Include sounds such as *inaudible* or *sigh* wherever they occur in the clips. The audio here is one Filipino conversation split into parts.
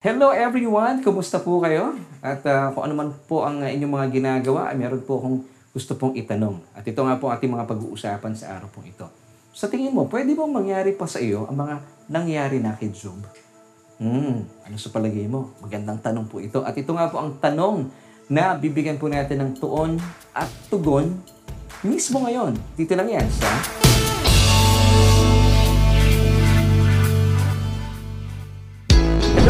Hello everyone! Kumusta po kayo? At uh, kung ano man po ang uh, inyong mga ginagawa, meron po akong gusto pong itanong. At ito nga po ating mga pag-uusapan sa araw pong ito. Sa tingin mo, pwede bang mangyari pa sa iyo ang mga nangyari na kay Job? Hmm, ano sa palagay mo? Magandang tanong po ito. At ito nga po ang tanong na bibigyan po natin ng tuon at tugon mismo ngayon. Dito lang yan sa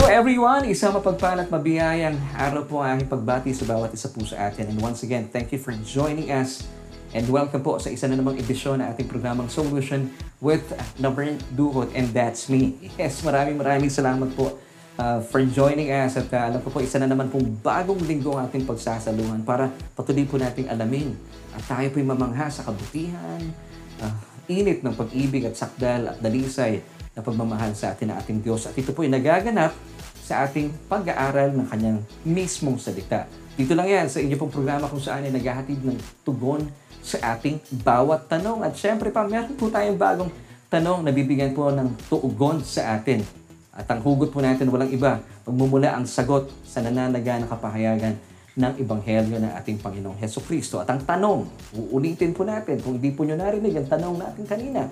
Hello everyone! Isang mapagpalat mabiyayang araw po ang pagbati sa bawat isa po sa atin. And once again, thank you for joining us and welcome po sa isa na namang edisyon ng ating programang Solution with Laverne Duhot and that's me. Yes, maraming maraming salamat po uh, for joining us at uh, alam ko po isa na naman pong bagong linggo ang ating pagsasalungan para patuloy po nating alamin at tayo po'y mamangha sa kabutihan, uh, init ng pag-ibig at sakdal at dalisay na pagmamahal sa atin ng ating Diyos. At ito po ay nagaganap sa ating pag-aaral ng kanyang mismong salita. Dito lang yan sa inyo pong programa kung saan ay naghahatid ng tugon sa ating bawat tanong. At syempre pa, meron po tayong bagong tanong na bibigyan po ng tugon sa atin. At ang hugot po natin walang iba, magmumula ang sagot sa nananaga na kapahayagan ng Ebanghelyo ng ating Panginoong Heso Kristo. At ang tanong, uulitin po natin, kung hindi po nyo narinig ang tanong natin kanina,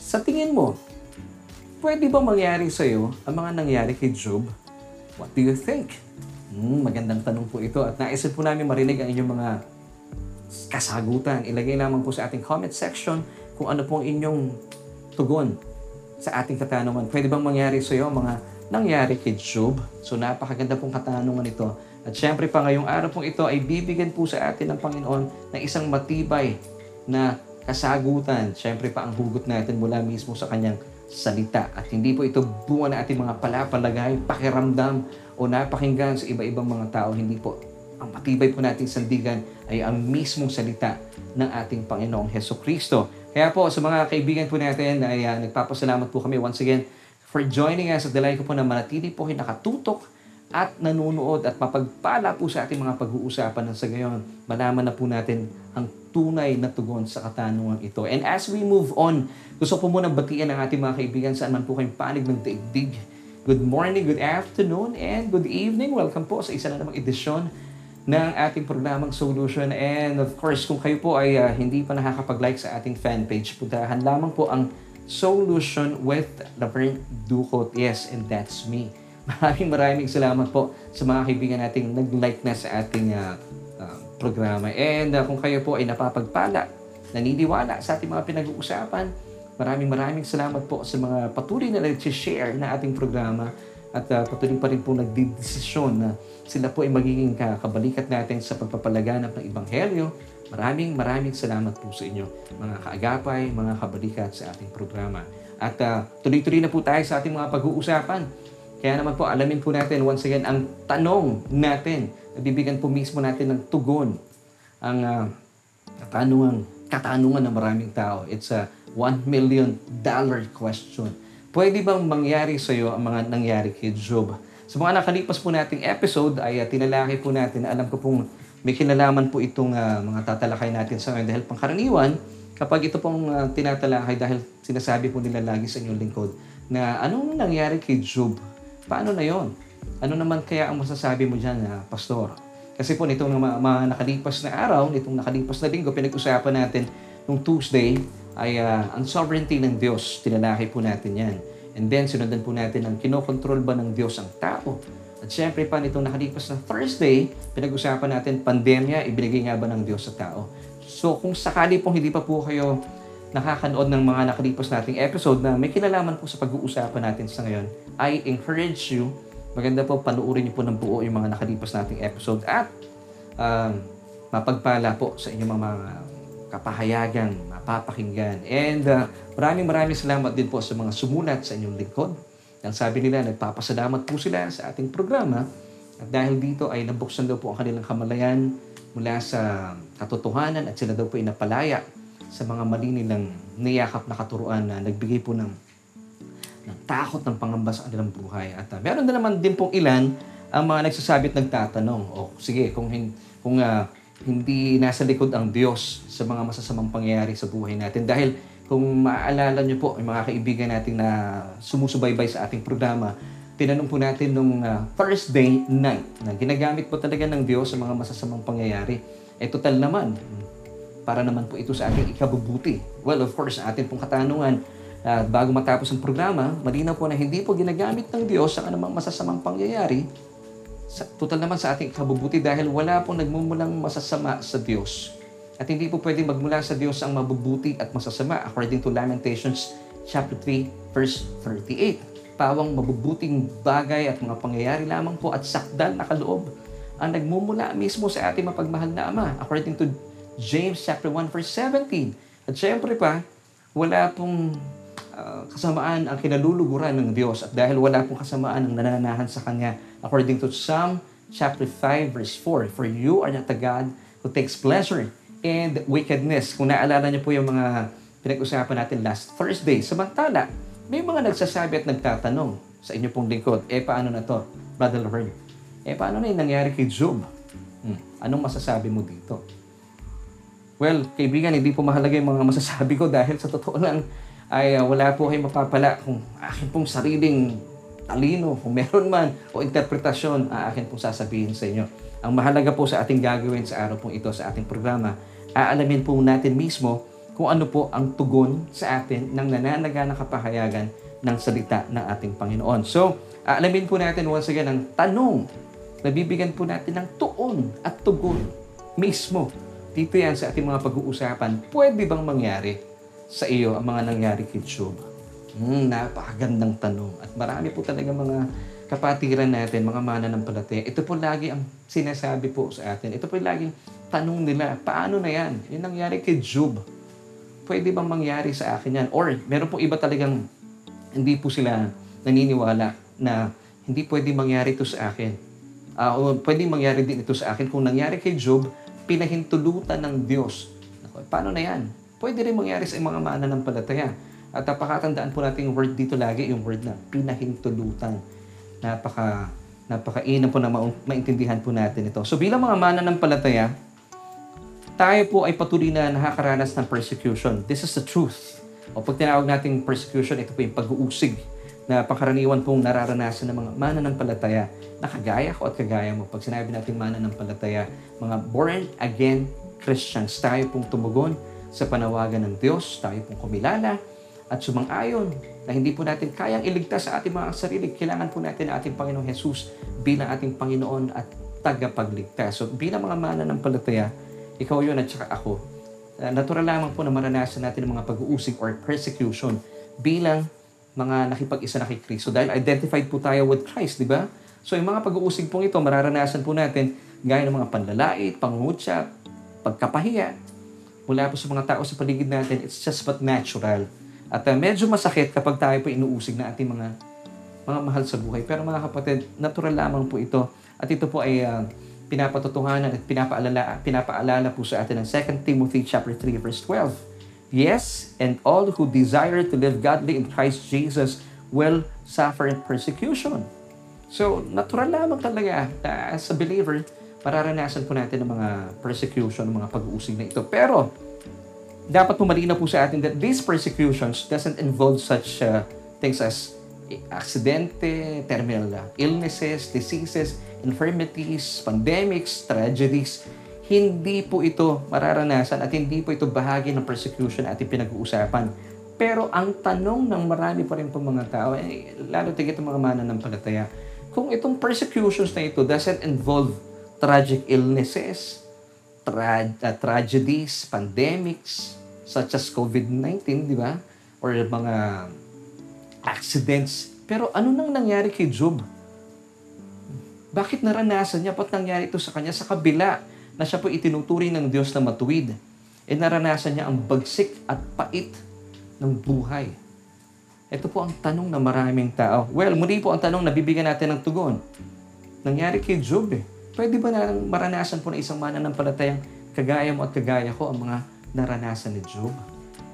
sa tingin mo, pwede ba mangyari sa iyo ang mga nangyari kay Job? What do you think? Hmm, magandang tanong po ito at naisip po namin marinig ang inyong mga kasagutan. Ilagay lamang po sa ating comment section kung ano pong inyong tugon sa ating katanungan. Pwede bang mangyari sa iyo ang mga nangyari kay Job? So napakaganda pong katanungan ito. At syempre pa ngayong araw pong ito ay bibigyan po sa atin ng Panginoon ng isang matibay na kasagutan. Syempre pa ang hugot natin mula mismo sa kanyang salita. At hindi po ito bunga ng ating mga palapalagay, pakiramdam o napakinggan sa iba-ibang mga tao. Hindi po. Ang matibay po nating sandigan ay ang mismong salita ng ating Panginoong Heso Kristo. Kaya po sa mga kaibigan po natin ay uh, nagpapasalamat po kami once again for joining us at dalayan ko po na manatili po nakatutok at nanonood at mapagpala po sa ating mga pag-uusapan ng sa gayon, malaman na po natin ang tunay na tugon sa katanungan ito. And as we move on, gusto ko muna batian ang ating mga kaibigan saan man po kayong panig ng daigdig. Good morning, good afternoon, and good evening. Welcome po sa isa na namang edisyon ng ating programang Solution. And of course, kung kayo po ay uh, hindi pa nakakapag-like sa ating fan page, puntahan lamang po ang Solution with Laverne Ducot. Yes, and that's me. *laughs* Maraming maraming salamat po sa mga kaibigan nating nag-like na sa ating uh, programa. And uh, kung kayo po ay napapagpala, naniniwala sa ating mga pinag-uusapan, maraming maraming salamat po sa mga patuloy na nag-share na ating programa at uh, patuloy pa rin po nagdidesisyon na sila po ay magiging kabalikat natin sa pagpapalaganap ng Ebanghelyo. Maraming maraming salamat po sa inyo, mga kaagapay, mga kabalikat sa ating programa. At uh, tuloy-tuloy na po tayo sa ating mga pag-uusapan. Kaya naman po, alamin po natin once again ang tanong natin. Nabibigyan po mismo natin ng tugon ang uh, katanungan, katanungan ng maraming tao. It's a $1 million dollar question. Pwede bang mangyari sa iyo ang mga nangyari kay Job? Sa mga nakalipas po nating episode ay uh, tinalaki po natin. Alam ko pong may kinalaman po itong uh, mga tatalakay natin sa ngayon dahil pangkaraniwan, kapag ito pong uh, tinatalakay dahil sinasabi po nila lagi sa inyong lingkod na anong nangyari kay Job? Paano na yon? Ano naman kaya ang masasabi mo dyan, uh, Pastor? Kasi po nitong mga, mga nakalipas na araw, nitong nakalipas na linggo, pinag-usapan natin nung Tuesday ay uh, ang sovereignty ng Diyos. Tinalaki po natin yan. And then, sinundan po natin ang kinokontrol ba ng Diyos ang tao. At syempre pa nitong nakalipas na Thursday, pinag-usapan natin pandemya, ibinigay nga ba ng Diyos sa tao. So kung sakali pong hindi pa po kayo nakakanood ng mga nakalipas nating episode na may kinalaman po sa pag-uusapan natin sa ngayon, I encourage you, maganda po panuorin niyo po ng buo yung mga nakalipas nating episode at um, mapagpala po sa inyong mga kapahayagan, mapapakinggan. And uh, maraming maraming salamat din po sa mga sumulat sa inyong lingkod. Ang sabi nila, nagpapasalamat po sila sa ating programa at dahil dito ay nabuksan daw po ang kanilang kamalayan mula sa katotohanan at sila daw po ay napalaya sa mga mali nilang niyakap na katuruan na nagbigay po ng, ng takot ng pangamba sa kanilang buhay. At uh, meron na naman din pong ilan ang mga nagsasabi at nagtatanong, o oh, sige, kung, kung uh, hindi nasa likod ang Diyos sa mga masasamang pangyayari sa buhay natin. Dahil kung maaalala niyo po, yung mga kaibigan natin na sumusubaybay sa ating programa, tinanong po natin nung uh, Thursday night na ginagamit po talaga ng Diyos sa mga masasamang pangyayari. Eh total naman, para naman po ito sa ating ikabubuti. Well, of course, atin pong katanungan, uh, bago matapos ang programa, malinaw po na hindi po ginagamit ng Diyos ang anumang masasamang pangyayari sa, total naman sa ating kabubuti dahil wala pong nagmumulang masasama sa Diyos. At hindi po pwedeng magmula sa Diyos ang mabubuti at masasama according to Lamentations chapter 3 verse 38. Pawang mabubuting bagay at mga pangyayari lamang po at sakdal na kaloob ang nagmumula mismo sa ating mapagmahal na Ama according to James chapter 1 verse 17. At syempre pa, wala pong uh, kasamaan ang kinaluluguran ng Diyos at dahil wala pong kasamaan ang nananahan sa Kanya according to Psalm chapter 5 verse 4 For you are not a God who takes pleasure in wickedness. Kung naalala niyo po yung mga pinag-usapan natin last Thursday. Samantala, may mga nagsasabi at nagtatanong sa inyo pong lingkod, eh paano na to, Brother Laverne? Eh paano na yung nangyari kay Job? Hmm, anong masasabi mo dito? Well, kaibigan, hindi po mahalaga yung mga masasabi ko dahil sa totoo lang, ay uh, wala po kayong mapapala kung akin pong sariling talino, kung meron man, o interpretasyon, uh, akin pong sasabihin sa inyo. Ang mahalaga po sa ating gagawin sa araw pong ito, sa ating programa, aalamin po natin mismo kung ano po ang tugon sa atin ng nananaga na kapahayagan ng salita ng ating Panginoon. So, aalamin po natin once again ang tanong na bibigyan po natin ng tuon at tugon mismo. Dito yan sa ating mga pag-uusapan, pwede bang mangyari sa iyo ang mga nangyari kay Job? Hmm, napakagandang tanong. At marami po talaga mga kapatiran natin, mga mananampalataya. Ito po lagi ang sinasabi po sa atin. Ito po lagi tanong nila, paano na yan? Yung nangyari kay Job. Pwede bang mangyari sa akin yan? Or meron po iba talagang hindi po sila naniniwala na hindi pwede mangyari ito sa akin. Uh, o pwede mangyari din ito sa akin. Kung nangyari kay Job, pinahintulutan ng Diyos. Paano na yan? Pwede rin mangyari sa mga mananampalataya. At napakatandaan po natin yung word dito lagi, yung word na pinahintulutan. Napaka, napakainam po na ma- maintindihan po natin ito. So bilang mga mananampalataya, tayo po ay patuloy na nakakaranas ng persecution. This is the truth. O pag tinawag natin persecution, ito po yung pag-uusig na pangkaraniwan pong nararanasan ng mga mananampalataya na kagaya ko at kagaya mo. Pag sinabi natin mananampalataya, mga born again Christians, tayo pong tumugon sa panawagan ng Diyos, tayo pong kumilala at sumang-ayon na hindi po natin kayang iligtas sa ating mga sarili. Kailangan po natin ating Panginoong Jesus bilang ating Panginoon at tagapagligtas. So bilang mga mananampalataya, ikaw yun at saka ako. Natural lamang po na maranasan natin ang mga pag-uusig or persecution bilang mga nakipag-isa na kay Kristo. Dahil identified po tayo with Christ, di ba? So yung mga pag-uusig pong ito, mararanasan po natin gaya ng mga panlalait, pangungutya, pagkapahiya, mula po sa mga tao sa paligid natin, it's just but natural. At uh, medyo masakit kapag tayo po inuusig na ating mga mga mahal sa buhay. Pero mga kapatid, natural lamang po ito. At ito po ay uh, pinapatutuhanan at pinapaalala, pinapaalala po sa atin ng 2 Timothy chapter 3 verse 12. Yes, and all who desire to live godly in Christ Jesus will suffer persecution. So, natural lamang talaga na as a believer, mararanasan po natin ng mga persecution, ng mga pag-uusig na ito. Pero, dapat po malinaw po sa atin that these persecutions doesn't involve such uh, things as aksidente, terminal illnesses, diseases, infirmities, pandemics, tragedies. Hindi po ito mararanasan at hindi po ito bahagi ng persecution at pinag-uusapan. Pero ang tanong ng marami pa rin po mga tao, eh, lalo tigit ang mga mananampalataya, kung itong persecutions na ito doesn't involve tragic illnesses, tra- uh, tragedies, pandemics, such as COVID-19, di ba? Or mga accidents. Pero ano nang nangyari kay Job? Bakit naranasan niya? Ba't nangyari ito sa kanya? Sa kabila na siya po itinuturing ng Diyos na matuwid. E naranasan niya ang bagsik at pait ng buhay. Ito po ang tanong ng maraming tao. Well, muli po ang tanong na bibigyan natin ng tugon. Nangyari kay Job eh. Pwede ba na maranasan po ng isang mananampalatayang kagaya mo at kagaya ko ang mga naranasan ni Job?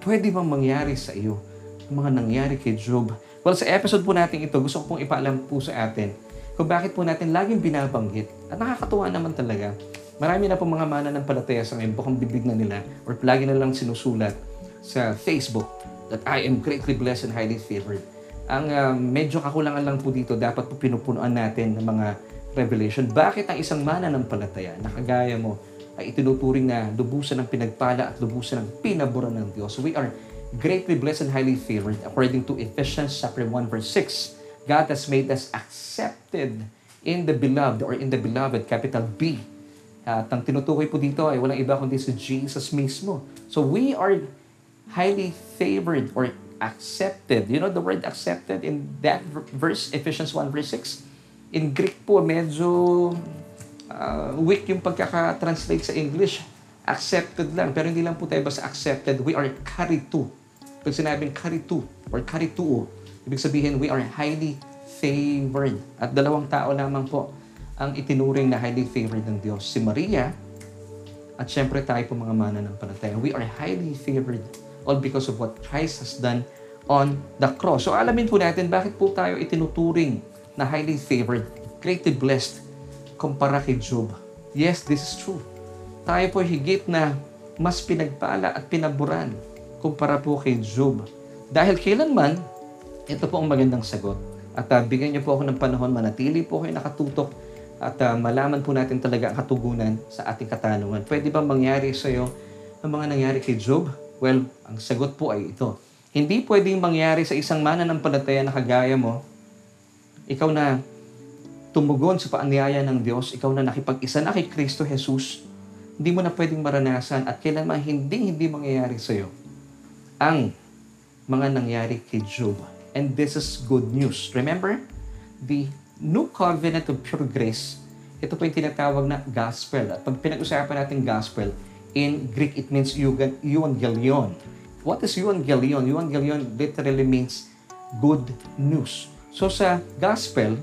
Pwede bang mangyari sa iyo ang mga nangyari kay Job? Well, sa episode po natin ito, gusto ko pong ipaalam po sa atin kung bakit po natin laging binabanggit. At nakakatuwa naman talaga. Marami na po mga mananampalataya sa ngayon, bukang bibig na nila or lagi na lang sinusulat sa Facebook that I am greatly blessed and highly favored. Ang uh, medyo kakulangan lang po dito, dapat po pinupunuan natin ng mga revelation. Bakit ang isang mananampalataya na kagaya mo ay itinuturing na lubusan ng pinagpala at lubusan ng pinaboran ng Diyos? We are greatly blessed and highly favored according to Ephesians chapter 1 verse 6. God has made us accepted in the beloved or in the beloved, capital B. At ang tinutukoy po dito ay walang iba kundi si Jesus mismo. So we are highly favored or accepted. You know the word accepted in that verse, Ephesians 1 verse 6? In Greek po, medyo uh, weak yung pagkaka-translate sa English. Accepted lang. Pero hindi lang po tayo basta accepted. We are karitu. Pag sinabing karitu or karituo, ibig sabihin we are highly favored. At dalawang tao lamang po ang itinuring na highly favored ng Diyos. Si Maria at syempre tayo po mga mana ng panataya. We are highly favored all because of what Christ has done on the cross. So alamin po natin bakit po tayo itinuturing na highly favored, greatly blessed kumpara kay Job. Yes, this is true. Tayo po higit na mas pinagpala at pinaburan kumpara po kay Job. Dahil kailanman, ito po ang magandang sagot. At uh, bigyan niyo po ako ng panahon, manatili po kayo nakatutok at uh, malaman po natin talaga ang katugunan sa ating katanungan. Pwede ba mangyari sa iyo ang mga nangyari kay Job? Well, ang sagot po ay ito. Hindi pwedeng mangyari sa isang mananampalataya na kagaya mo, ikaw na tumugon sa paanyaya ng Diyos, ikaw na nakipag-isa na kay Kristo Jesus, hindi mo na pwedeng maranasan at kailanman hindi hindi mangyayari sa iyo ang mga nangyari kay Job. And this is good news. Remember, the new covenant of pure grace, ito po yung tinatawag na gospel. At pag pinag-usapan natin gospel, In Greek, it means euangelion. What is euangelion? Euangelion literally means good news. So sa gospel,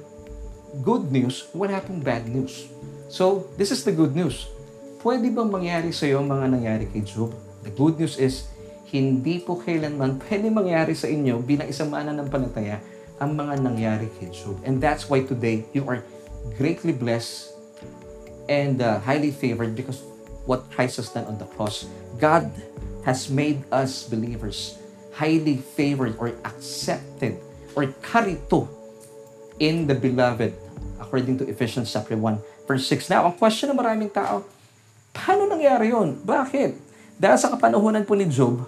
good news, wala pong bad news. So, this is the good news. Pwede bang mangyari sa iyo mga nangyari kay Job? The good news is, hindi po kailanman pwede mangyari sa inyo bilang isang mananampalataya ang mga nangyari kay Job. And that's why today, you are greatly blessed and uh, highly favored because what Christ has done on the cross. God has made us believers highly favored or accepted or karito in the beloved according to Ephesians chapter 1 verse 6. Now, ang question ng maraming tao, paano nangyari yun? Bakit? Dahil sa kapanahunan po ni Job,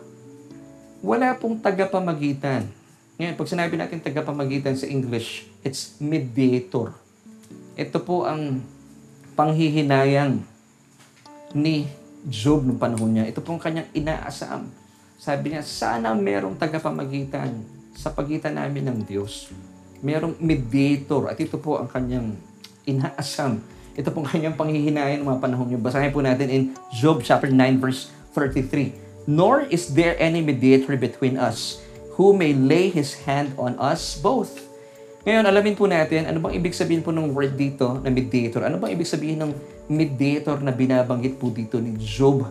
wala pong tagapamagitan. Ngayon, pag sinabi natin tagapamagitan sa English, it's mediator. Ito po ang panghihinayang ni Job noong panahon niya. Ito pong kanyang inaasam. Sabi niya, sana merong tagapamagitan sa pagitan namin ng Diyos. Merong mediator. At ito po ang kanyang inaasam. Ito pong kanyang panghihinayan ng mga panahon niya. Basahin po natin in Job chapter 9 verse 33. Nor is there any mediator between us who may lay his hand on us both. Ngayon, alamin po natin, ano bang ibig sabihin po ng word dito na mediator? Ano bang ibig sabihin ng mediator na binabanggit po dito ni Job?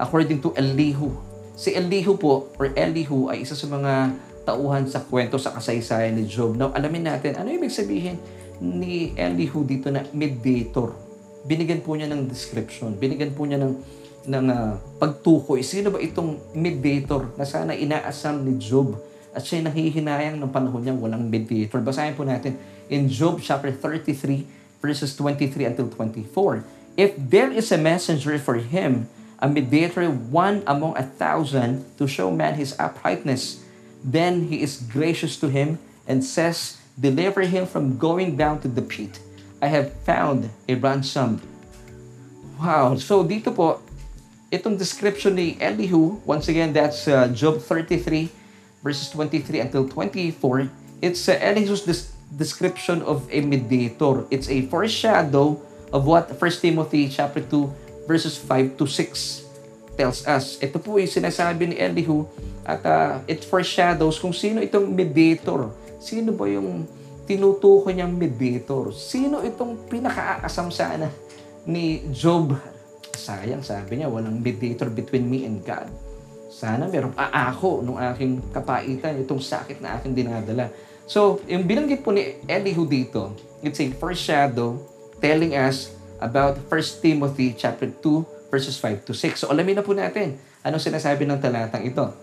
According to Elihu. Si Elihu po, or Elihu, ay isa sa mga tauhan sa kwento sa kasaysayan ni Job. Now, alamin natin, ano ibig sabihin ni Elihu dito na mediator? Binigyan po niya ng description. Binigyan po niya ng ng uh, pagtukoy. Sino ba itong mediator na sana inaasam ni Job? At siya'y nahihinayang ng panahon niyang walang mediator. Basahin po natin in Job chapter 33 verses 23 until 24. If there is a messenger for him, a mediator one among a thousand to show man his uprightness, then he is gracious to him and says, Deliver him from going down to the pit. I have found a ransom. Wow. So dito po, itong description ni Elihu, once again, that's uh, Job 33 verses 23 until 24, it's uh, Elihu's des- description of a mediator. It's a foreshadow of what 1 Timothy chapter 2 verses 5 to 6 tells us. Ito po yung sinasabi ni Elihu at uh, it foreshadows kung sino itong mediator. Sino ba yung tinutukoy niyang mediator? Sino itong pinaka-aasam sana ni Job? Sayang, sabi niya, walang mediator between me and God. Sana merong aako nung aking kapaitan, itong sakit na aking dinadala. So, yung binanggit po ni Elihu dito, it's a foreshadow telling us about 1 Timothy chapter 2 verses 5 to 6. So, alamin na po natin anong sinasabi ng talatang ito.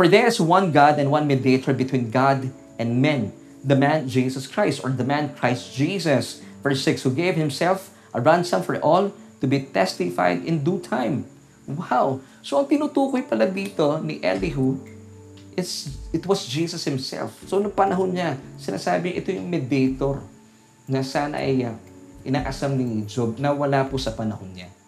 1 For there is one God and one mediator between God and men, the man Jesus Christ, or the man Christ Jesus. Verse 6, who gave himself a ransom for all to be testified in due time. Wow! So ang tinutukoy pala dito ni Elihu is it was Jesus himself. So noong panahon niya, sinasabi ito yung mediator na sana ay uh, inaasam ni Job na wala po sa panahon niya.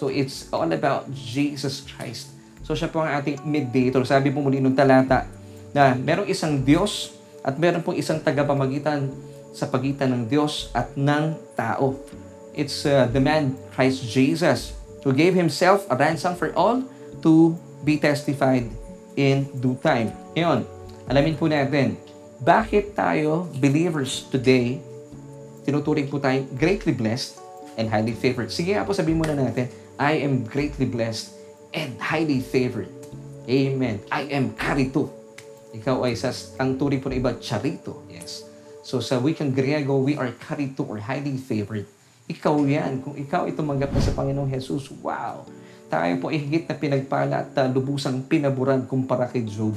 So it's all about Jesus Christ. So siya po ang ating mediator. Sabi po muli nung talata na merong isang Diyos at meron pong isang tagapamagitan sa pagitan ng Diyos at ng tao. It's uh, the man Christ Jesus who gave himself a ransom for all to be testified in due time. Ngayon, alamin po natin, bakit tayo believers today, tinuturing po tayo greatly blessed and highly favored. Sige nga po sabihin muna natin, I am greatly blessed and highly favored. Amen. I am karito. Ikaw ay sa ang turing po ng iba, charito. Yes. So sa wikang Griego, we are karito or highly favored. Ikaw yan. Kung ikaw ay tumanggap na sa Panginoong Jesus, wow! Tayo po ay higit na pinagpala at uh, lubusang pinaburan kumpara kay Job.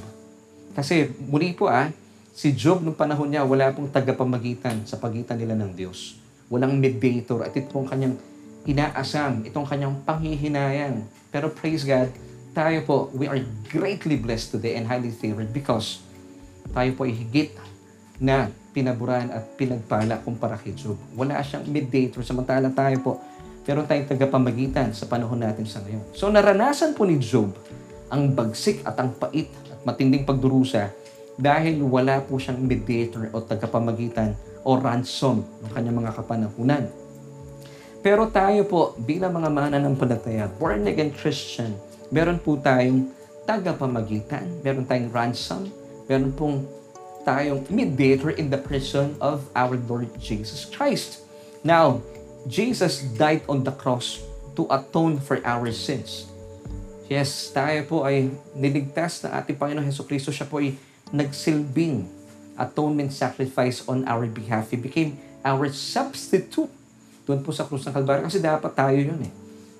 Kasi muli po ah, si Job nung panahon niya, wala pong tagapamagitan sa pagitan nila ng Diyos. Walang mediator at ito pong kanyang inaasam, itong kanyang panghihinayang. Pero praise God, tayo po, we are greatly blessed today and highly favored because tayo po ay higit na pinaburan at pinagpala kumpara kay Job. Wala siyang mediator, samantala tayo po, pero tayong tagapamagitan sa panahon natin sa ngayon. So naranasan po ni Job ang bagsik at ang pait at matinding pagdurusa dahil wala po siyang mediator o tagapamagitan o ransom ng kanyang mga kapanahunan. Pero tayo po, bilang mga mananampalataya, born again Christian, meron po tayong tagapamagitan, meron tayong ransom, meron pong tayong mediator in the person of our Lord Jesus Christ. Now, Jesus died on the cross to atone for our sins. Yes, tayo po ay niligtas na ating Panginoon Heso Kristo. Siya po ay nagsilbing atonement sacrifice on our behalf. He became our substitute doon po sa krus ng Kalbaryo. Kasi dapat tayo yun eh.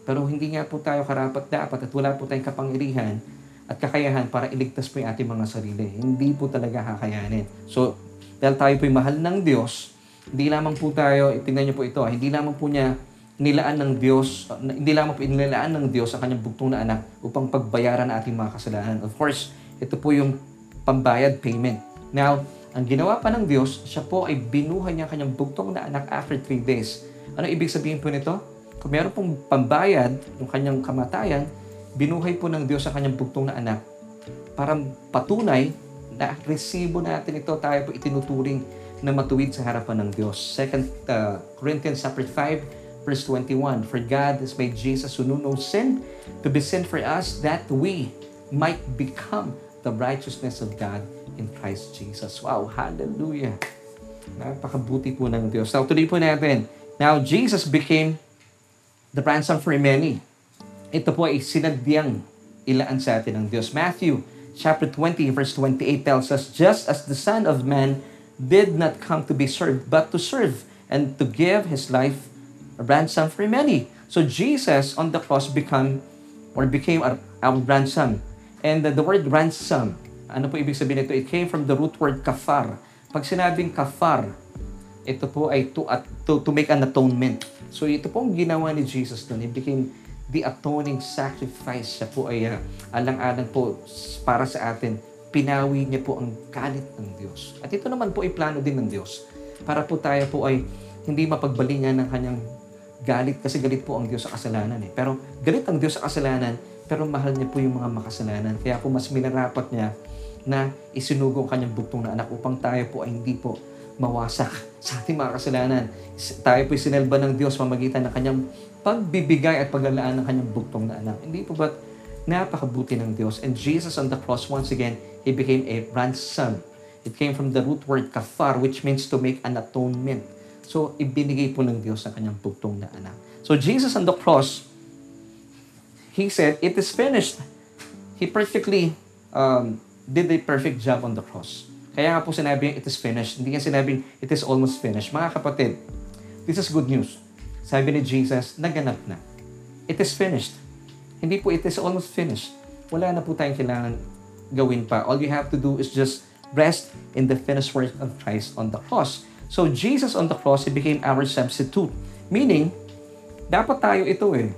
Pero hindi nga po tayo karapat dapat at wala po tayong kapangyarihan at kakayahan para iligtas po yung ating mga sarili. Hindi po talaga kakayanin. So, dahil tayo po ay mahal ng Diyos, hindi lamang po tayo, tingnan niyo po ito, hindi lamang po niya nilaan ng Diyos, hindi lamang po inilaan ng Diyos ang kanyang bugtong na anak upang pagbayaran ang ating mga kasalanan. Of course, ito po yung pambayad payment. Now, ang ginawa pa ng Diyos, siya po ay binuhay niya ang kanyang bugtong na anak after three days. Ano ibig sabihin po nito? Kung meron pong pambayad ng kanyang kamatayan, binuhay po ng Diyos ang kanyang bugtong na anak para patunay na resibo natin ito, tayo po itinuturing na matuwid sa harapan ng Diyos. 2 uh, Corinthians chapter 5 verse 21, For God has made Jesus who knew no sin to be sin for us that we might become the righteousness of God in Christ Jesus. Wow, hallelujah. Napakabuti po ng Diyos. Now, tuloy po natin. Now, Jesus became the ransom for many. Ito po ay sinadyang ilaan sa atin ng Diyos. Matthew chapter 20 verse 28 tells us, Just as the Son of Man did not come to be served, but to serve and to give his life a ransom for many. So Jesus on the cross become or became our, our ransom. And the, the word ransom, ano po ibig sabihin nito? It came from the root word kafar. Pag sinabing kafar, ito po ay to, at, to, to make an atonement. So ito po ang ginawa ni Jesus doon. It became the atoning sacrifice. Siya po ay uh, alang-alang po para sa atin pinawi niya po ang galit ng Diyos. At ito naman po ay plano din ng Diyos para po tayo po ay hindi mapagbalingan ng kanyang galit kasi galit po ang Diyos sa kasalanan eh. Pero galit ang Diyos sa kasalanan pero mahal niya po yung mga makasalanan. Kaya po mas minarapat niya na isinugo ang kanyang bugtong na anak upang tayo po ay hindi po mawasak sa ating mga kasalanan. Tayo po sinelba ng Diyos mamagitan ng kanyang pagbibigay at paglalaan ng kanyang bugtong na anak. Hindi po ba napakabuti ng Diyos? And Jesus on the cross once again he became a ransom. It came from the root word kafar, which means to make an atonement. So, ibinigay po ng Diyos ang kanyang bugtong na anak. So, Jesus on the cross, He said, it is finished. He perfectly um, did a perfect job on the cross. Kaya nga po sinabi it is finished. Hindi nga sinabing, it is almost finished. Mga kapatid, this is good news. Sabi ni Jesus, naganap na. It is finished. Hindi po it is almost finished. Wala na po tayong kailangan gawin pa. All you have to do is just rest in the finished work of Christ on the cross. So Jesus on the cross, He became our substitute. Meaning, dapat tayo ito eh.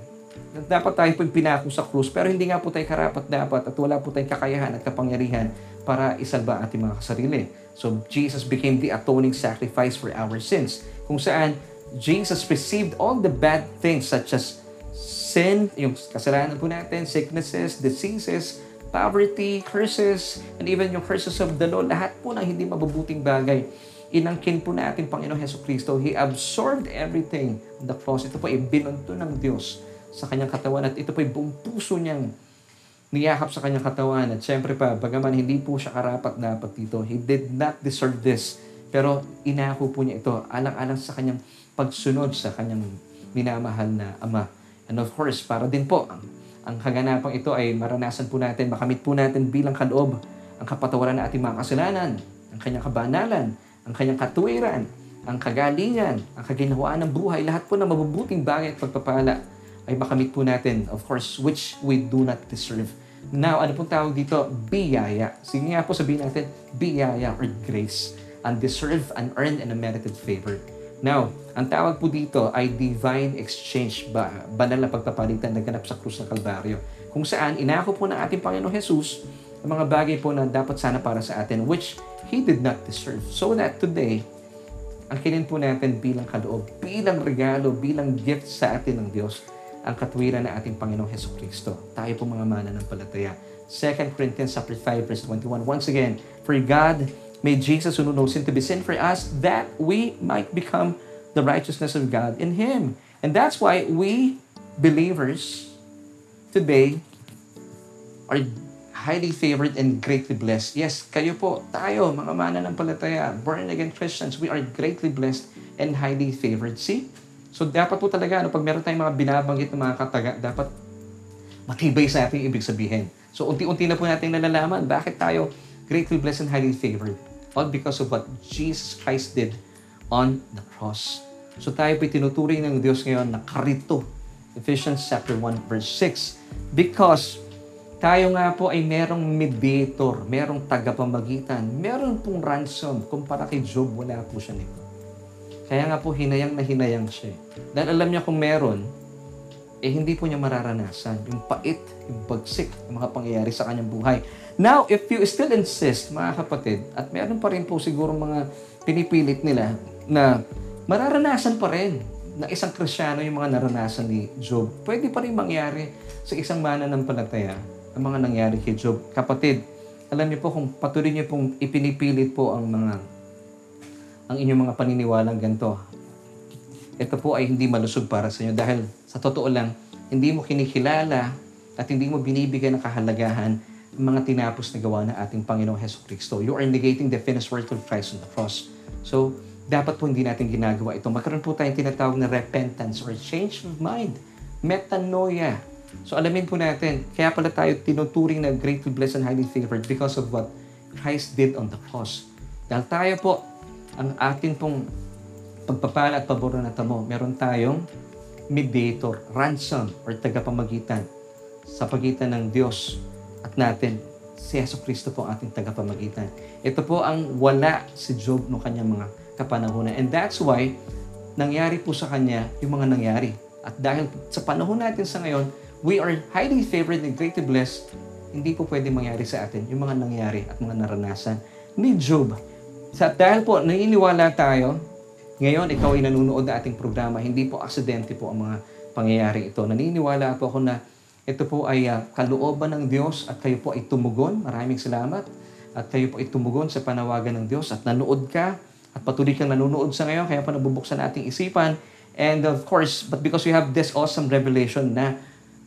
Dapat tayo po pinako sa krus, pero hindi nga po tayo karapat dapat at wala po tayong kakayahan at kapangyarihan para isalba ating mga kasarili. So Jesus became the atoning sacrifice for our sins. Kung saan Jesus received all the bad things such as sin, yung kasalanan po natin, sicknesses, diseases, poverty, curses, and even yung curses of the law, lahat po ng hindi mabubuting bagay inangkin po natin Panginoon Heso Kristo. He absorbed everything on the cross. Ito po ay binunto ng Diyos sa kanyang katawan at ito po ay buong puso niyang niyakap sa kanyang katawan. At syempre pa, bagaman hindi po siya karapat dapat dito, he did not deserve this. Pero inako po niya ito alang-alang sa kanyang pagsunod sa kanyang minamahal na Ama. And of course, para din po, ang, ang kaganapang ito ay maranasan po natin, makamit po natin bilang kaloob ang kapatawaran ng ating mga kasalanan, ang kanyang kabanalan, ang kanyang katuwiran, ang kagalingan, ang kaginhawaan ng buhay, lahat po ng mabubuting bagay at pagpapala ay makamit po natin, of course, which we do not deserve. Now, ano pong tawag dito? Biyaya. Sige nga po sabihin natin, biyaya or grace. Undeserved, unearned, and unmerited favor. Now, ang tawag po dito ay divine exchange, ba, banal na pagpapalitan na ganap sa krus ng Kalbaryo. Kung saan, inako po ng ating Panginoon Jesus ang mga bagay po na dapat sana para sa atin, which He did not deserve. So that today, ang kinin po natin bilang kaloob, bilang regalo, bilang gift sa atin ng Diyos, ang katwiran ng ating Panginoong Heso Kristo. Tayo po mga mana ng palataya. 2 Corinthians chapter 5 verse 21. Once again, for God made Jesus who knew no sin to be sin for us that we might become the righteousness of God in Him. And that's why we believers today are highly favored and greatly blessed. Yes, kayo po, tayo, mga mananampalataya, born again Christians, we are greatly blessed and highly favored. See? So dapat po talaga, ano, pag meron tayong mga binabanggit ng mga kataga, dapat matibay sa ating ibig sabihin. So unti-unti na po natin nalalaman bakit tayo greatly blessed and highly favored. All because of what Jesus Christ did on the cross. So tayo po tinuturing ng Diyos ngayon na karito. Ephesians chapter 1 verse 6. Because tayo nga po ay merong mediator, merong tagapamagitan, meron pong ransom. Kumpara kay Job, wala po siya nito. Kaya nga po, hinayang na hinayang siya. Dahil alam niya kung meron, eh hindi po niya mararanasan yung pait, yung bagsik, yung mga pangyayari sa kanyang buhay. Now, if you still insist, mga kapatid, at meron pa rin po siguro mga pinipilit nila na mararanasan pa rin ng isang krisyano yung mga naranasan ni Job, pwede pa rin mangyari sa isang mana ng palataya ang mga nangyari kay Job. Kapatid, alam niyo po kung patuloy niyo pong ipinipilit po ang mga ang inyong mga paniniwalang ganito, ito po ay hindi malusog para sa inyo dahil sa totoo lang, hindi mo kinikilala at hindi mo binibigyan ng kahalagahan ang mga tinapos na gawa ng ating Panginoong Heso Kristo. You are negating the finished work of Christ on the cross. So, dapat po hindi natin ginagawa ito. Magkaroon po tayong tinatawag na repentance or change of mind. Metanoia So alamin po natin, kaya pala tayo tinuturing na greatly blessed and highly favored because of what Christ did on the cross. Dahil tayo po, ang atin pong pagpapala at pabor na tamo, meron tayong mediator, ransom, or tagapamagitan sa pagitan ng Diyos at natin. Si Yeso Kristo po ating tagapamagitan. Ito po ang wala si Job no kanyang mga kapanahonan. And that's why, nangyari po sa kanya yung mga nangyari. At dahil sa panahon natin sa ngayon, we are highly favored and greatly blessed, hindi po pwede mangyari sa atin yung mga nangyari at mga naranasan ni Job. Sa dahil po, naniniwala tayo, ngayon ikaw ay nanonood na ating programa, hindi po aksidente po ang mga pangyayari ito. Naniniwala po ako na ito po ay uh, kalooban ng Diyos at kayo po ay tumugon. Maraming salamat. At kayo po ay tumugon sa panawagan ng Diyos at nanood ka at patuloy kang nanonood sa ngayon, kaya pa nabubuksan ating isipan. And of course, but because we have this awesome revelation na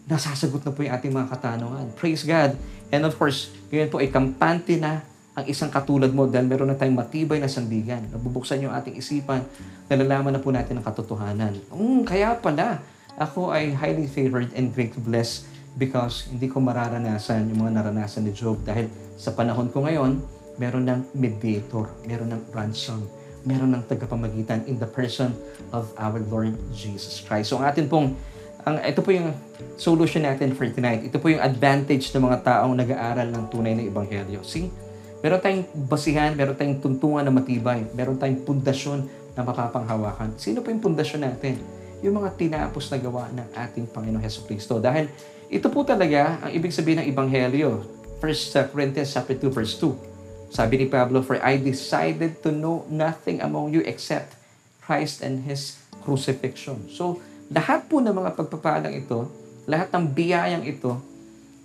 nasasagot na po yung ating mga katanungan. Praise God. And of course, ngayon po ay kampante na ang isang katulad mo dahil meron na tayong matibay na sandigan. Nabubuksan yung ating isipan, nalalaman na po natin ang katotohanan. Mm, kaya pala, ako ay highly favored and greatly blessed because hindi ko mararanasan yung mga naranasan ni Job dahil sa panahon ko ngayon, meron ng mediator, meron ng ransom, meron ng tagapamagitan in the person of our Lord Jesus Christ. So ang atin pong ang, ito po yung solution natin for tonight. Ito po yung advantage ng mga taong nag-aaral ng tunay na ebanghelyo. See? Meron tayong basihan, meron tayong tuntungan na matibay, meron tayong pundasyon na mapapanghawakan. Sino po yung pundasyon natin? Yung mga tinapos na gawa ng ating Panginoon Heso Kristo. Dahil ito po talaga ang ibig sabihin ng ebanghelyo. 1 Corinthians chapter 2 verse 2. Sabi ni Pablo, For I decided to know nothing among you except Christ and His crucifixion. So, lahat po ng mga pagpapalang ito, lahat ng biyayang ito,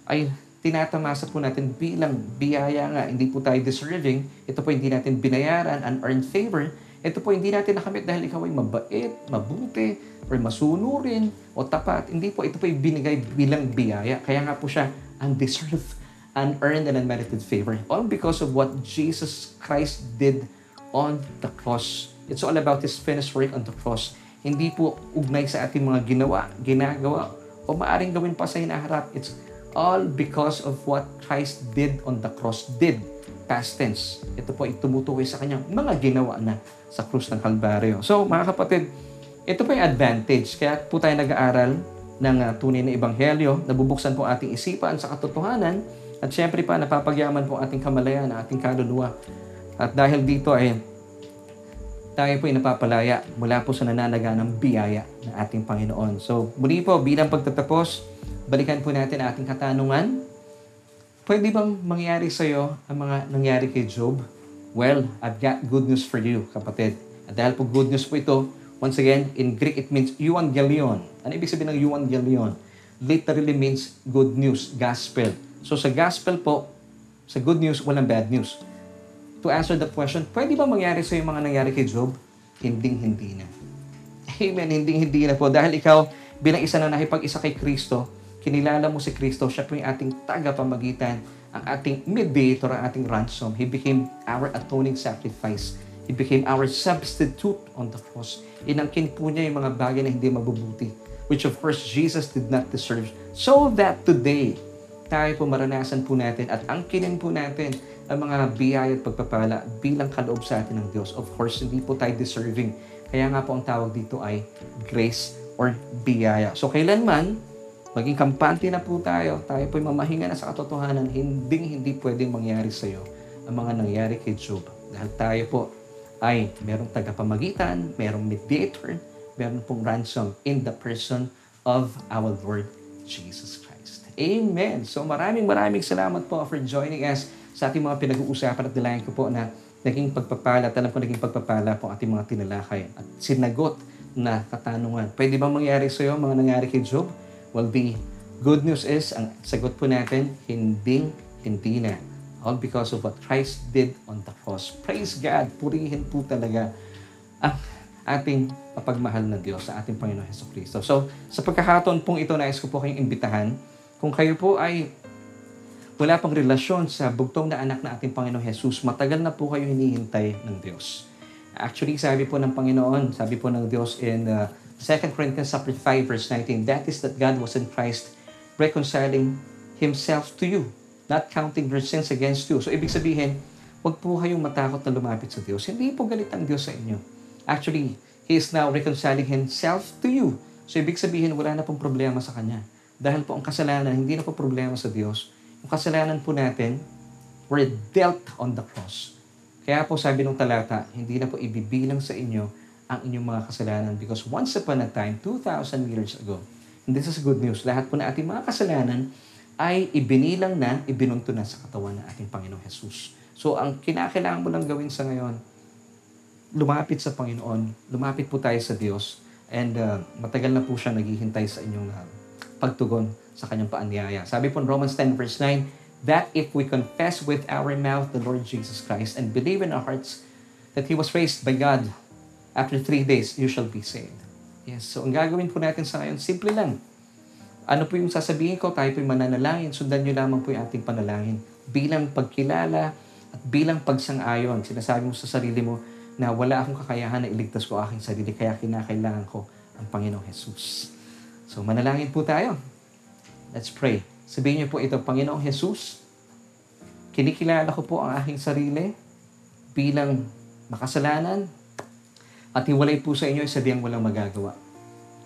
ay tinatamasa po natin bilang biyaya nga. Hindi po tayo deserving. Ito po hindi natin binayaran, unearned favor. Ito po hindi natin nakamit dahil ikaw ay mabait, mabuti, or masunurin, o tapat. Hindi po, ito po ay binigay bilang biyaya. Kaya nga po siya undeserved, unearned, and unmerited favor. All because of what Jesus Christ did on the cross. It's all about His finished work on the cross. Hindi po ugnay sa ating mga ginawa, ginagawa, o maaring gawin pa sa hinaharap. It's all because of what Christ did on the cross. Did. Past tense. Ito po ay tumutukoy sa kanyang mga ginawa na sa krus ng Kalbaryo. So, mga kapatid, ito po yung advantage. Kaya po tayo nag-aaral ng uh, tunay na ebanghelyo, nabubuksan po ating isipan sa katotohanan, at syempre pa, napapagyaman po ating kamalayan, ating kaluluwa. At dahil dito ay tayo po ay napapalaya mula po sa nananaganang biyaya ng ating Panginoon. So, muli po, bilang pagtatapos, balikan po natin ating katanungan. Pwede bang mangyari sa iyo ang mga nangyari kay Job? Well, I've got good news for you, kapatid. At dahil po good news po ito, once again, in Greek it means euangelion. Ano ibig sabihin ng euangelion? Literally means good news, gospel. So sa gospel po, sa good news, walang bad news. To answer the question, pwede ba mangyari sa iyo mga nangyari kay Job? Hinding-hindi na. *laughs* Amen, hinding-hindi na po. Dahil ikaw, bilang isa na nakipag-isa kay Kristo, kinilala mo si Kristo, siya po yung ating tagapamagitan, ang ating mediator, ang ating ransom. He became our atoning sacrifice. He became our substitute on the cross. Inangkin po niya yung mga bagay na hindi mabubuti, which of course Jesus did not deserve. So that today, tayo po maranasan po natin at angkinin po natin ang mga biyaya at pagpapala bilang kaloob sa atin ng Diyos. Of course, hindi po tayo deserving. Kaya nga po ang tawag dito ay grace or biyaya. So kailanman, maging kampante na po tayo, tayo po'y mamahinga na sa katotohanan, hindi hindi pwedeng mangyari sa iyo ang mga nangyari kay Job. Dahil tayo po ay merong tagapamagitan, merong mediator, meron pong ransom in the person of our Lord Jesus Christ. Amen. So maraming maraming salamat po for joining us sa ating mga pinag-uusapan at nilayan ko po na naging pagpapala at alam ko naging pagpapala po ating mga tinalakay at sinagot na katanungan. Pwede bang mangyari sa iyo mga nangyari kay Job? Well, the good news is, ang sagot po natin, hindi, hindi na. All because of what Christ did on the cross. Praise God! Purihin po talaga ang ating mapagmahal na Diyos sa ating Panginoon Heso Kristo. So, sa pagkakataon pong ito, nais ko po kayong imbitahan. Kung kayo po ay wala pang relasyon sa bugtong na anak na ating Panginoon Jesus, matagal na po kayo hinihintay ng Diyos. Actually, sabi po ng Panginoon, sabi po ng Diyos in uh, 2 Corinthians chapter 5 verse 19, that is that God was in Christ reconciling Himself to you, not counting your sins against you. So, ibig sabihin, huwag po kayong matakot na lumapit sa Diyos. Hindi po galit ang Diyos sa inyo. Actually, He is now reconciling Himself to you. So, ibig sabihin, wala na pong problema sa Kanya. Dahil po ang kasalanan, hindi na po problema sa Diyos. Yung kasalanan po natin, were dealt on the cross. Kaya po sabi ng talata, hindi na po ibibilang sa inyo ang inyong mga kasalanan because once upon a time, 2,000 years ago, and this is good news, lahat po na ating mga kasalanan ay ibinilang na, ibinunto na sa katawan ng ating Panginoong Jesus. So, ang kinakailangan mo lang gawin sa ngayon, lumapit sa Panginoon, lumapit po tayo sa Diyos, and uh, matagal na po siya naghihintay sa inyong uh, pagtugon sa kanyang paanyaya. Sabi po in Romans 10 verse 9, that if we confess with our mouth the Lord Jesus Christ and believe in our hearts that He was raised by God, after three days, you shall be saved. Yes, so ang gagawin po natin sa ngayon, simple lang. Ano po yung sasabihin ko? Tayo po yung mananalangin. Sundan nyo lamang po yung ating panalangin. Bilang pagkilala at bilang pagsang-ayon. Sinasabi mo sa sarili mo na wala akong kakayahan na iligtas ko aking sarili kaya kinakailangan ko ang Panginoong Jesus. So manalangin po tayo. Let's pray. Sabihin niyo po ito, Panginoong Jesus, kinikilala ko po ang aking sarili bilang makasalanan at hiwalay po sa inyo ay sabihan walang magagawa.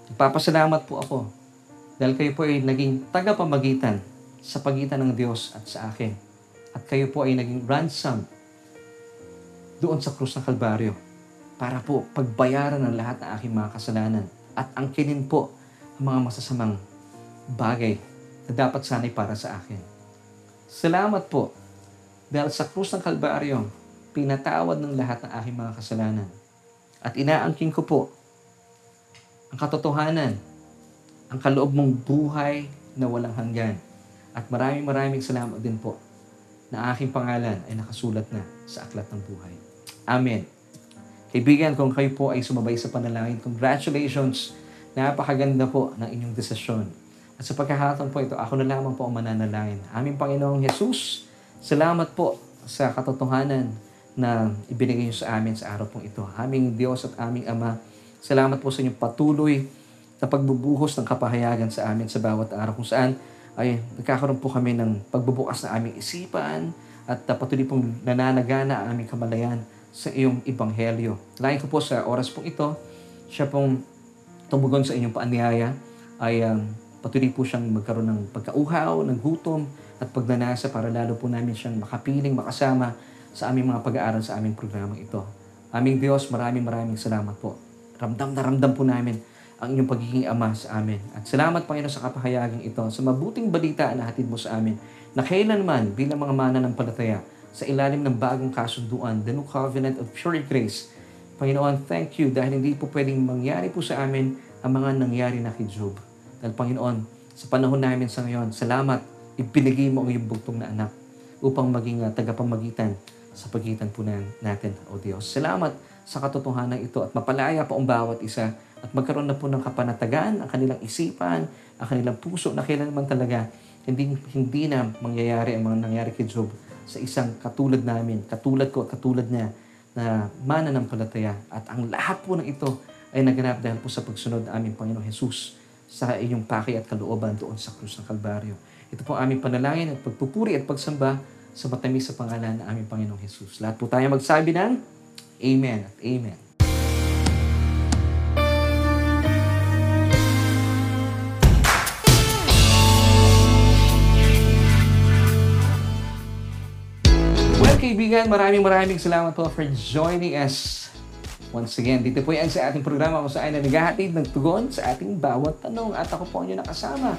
Nagpapasalamat po ako Dahil kayo po ay naging tagapamagitan sa pagitan ng Diyos at sa akin. At kayo po ay naging ransom doon sa krus ng Kalbaryo para po pagbayaran ng lahat ng aking mga kasalanan at angkinin po ang mga masasamang bagay na dapat sanay para sa akin. Salamat po dahil sa krus ng Kalbaryo, pinatawad ng lahat ng aking mga kasalanan. At inaangkin ko po ang katotohanan, ang kaloob mong buhay na walang hanggan. At maraming maraming salamat din po na aking pangalan ay nakasulat na sa aklat ng buhay. Amen. Kaibigan, kung kayo po ay sumabay sa panalangin, congratulations! Napakaganda po ng inyong desisyon. At sa pagkakataon po ito, ako na lamang po ang mananalangin. Aming Panginoong Jesus, salamat po sa katotohanan na ibinigay niyo sa amin sa araw pong ito. Aming Diyos at aming Ama, salamat po sa inyong patuloy na pagbubuhos ng kapahayagan sa amin sa bawat araw kung saan ay nagkakaroon po kami ng pagbubukas na aming isipan at patuloy pong nananagana ang aming kamalayan sa iyong ibanghelyo. Lain ko po sa oras pong ito, siya pong tumugon sa inyong paanyaya ay um, patuloy po siyang magkaroon ng pagkauhaw, ng gutom at pagnanasa para lalo po namin siyang makapiling, makasama sa aming mga pag-aaral sa aming programa ito. Aming Diyos, maraming maraming salamat po. Ramdam na ramdam po namin ang inyong pagiging ama sa amin. At salamat Panginoon sa kapahayagang ito, sa mabuting balita na hatid mo sa amin, na kailanman bilang mga mana ng palataya, sa ilalim ng bagong kasunduan, the new covenant of pure grace. Panginoon, thank you dahil hindi po pwedeng mangyari po sa amin ang mga nangyari na kay Job. Dahil Panginoon, sa panahon namin sa ngayon, salamat, ibinigay mo ang iyong bugtong na anak upang maging uh, tagapamagitan sa pagitan po natin, O Diyos. Salamat sa katotohanan ito at mapalaya po ang bawat isa at magkaroon na po ng kapanatagan ang kanilang isipan, ang kanilang puso na kailanman talaga hindi, hindi na mangyayari ang mga nangyari kay Job sa isang katulad namin, katulad ko at katulad niya na mananampalataya. At ang lahat po ng ito ay naganap dahil po sa pagsunod ng aming Panginoon Jesus sa iyong paki at kalooban doon sa krus ng Kalbaryo. Ito po aming panalangin at pagpupuri at pagsamba sa matamis sa pangalan ng aming Panginoong Jesus. Lahat po tayo magsabi ng Amen at Amen. kaibigan, maraming maraming salamat po for joining us once again. Dito po yan sa ating programa kung saan na naghahatid ng tugon sa ating bawat tanong. At ako po ang nakasama.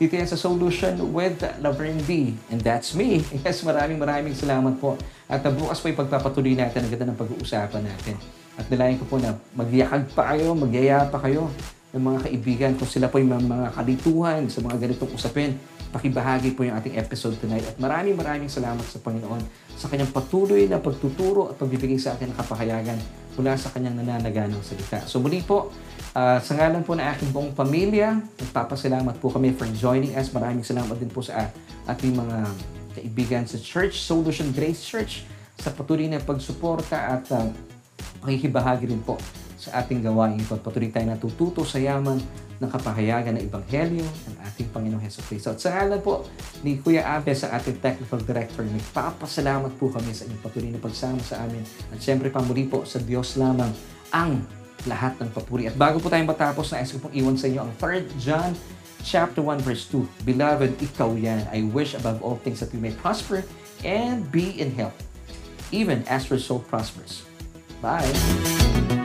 Dito yan sa Solution with Laverne D. And that's me. Yes, maraming maraming salamat po. At bukas po ipagpapatuloy natin ang ganda ng pag-uusapan natin. At nalayan ko po na magyakag pa kayo, magyaya pa kayo ng mga kaibigan kung sila po yung mga kalituhan sa mga ganitong usapin pakibahagi po yung ating episode tonight. At maraming maraming salamat sa Panginoon sa kanyang patuloy na pagtuturo at pagbibigay sa atin ng kapahayagan mula sa kanyang nananaganang salita. So muli po, uh, sa ngalan po ng aking buong pamilya, nagpapasalamat po kami for joining us. Maraming salamat din po sa ating mga kaibigan sa Church, Solution Grace Church, sa patuloy na pagsuporta at uh, pakikibahagi rin po sa ating gawain ito. At patuloy tayo natututo sa yaman ng kapahayagan ng Ebanghelyo ng ating Panginoong Heso Kristo. At sa ngalan po ni Kuya Abe sa ating Technical Director, nagpapasalamat po kami sa inyong patuloy na pagsama sa amin. At syempre pa muli po sa Diyos lamang ang lahat ng papuri. At bago po tayong matapos, nais ko pong iwan sa inyo ang 3 John chapter 1 verse 2. Beloved, ikaw yan. I wish above all things that you may prosper and be in health, even as your soul prospers. Bye!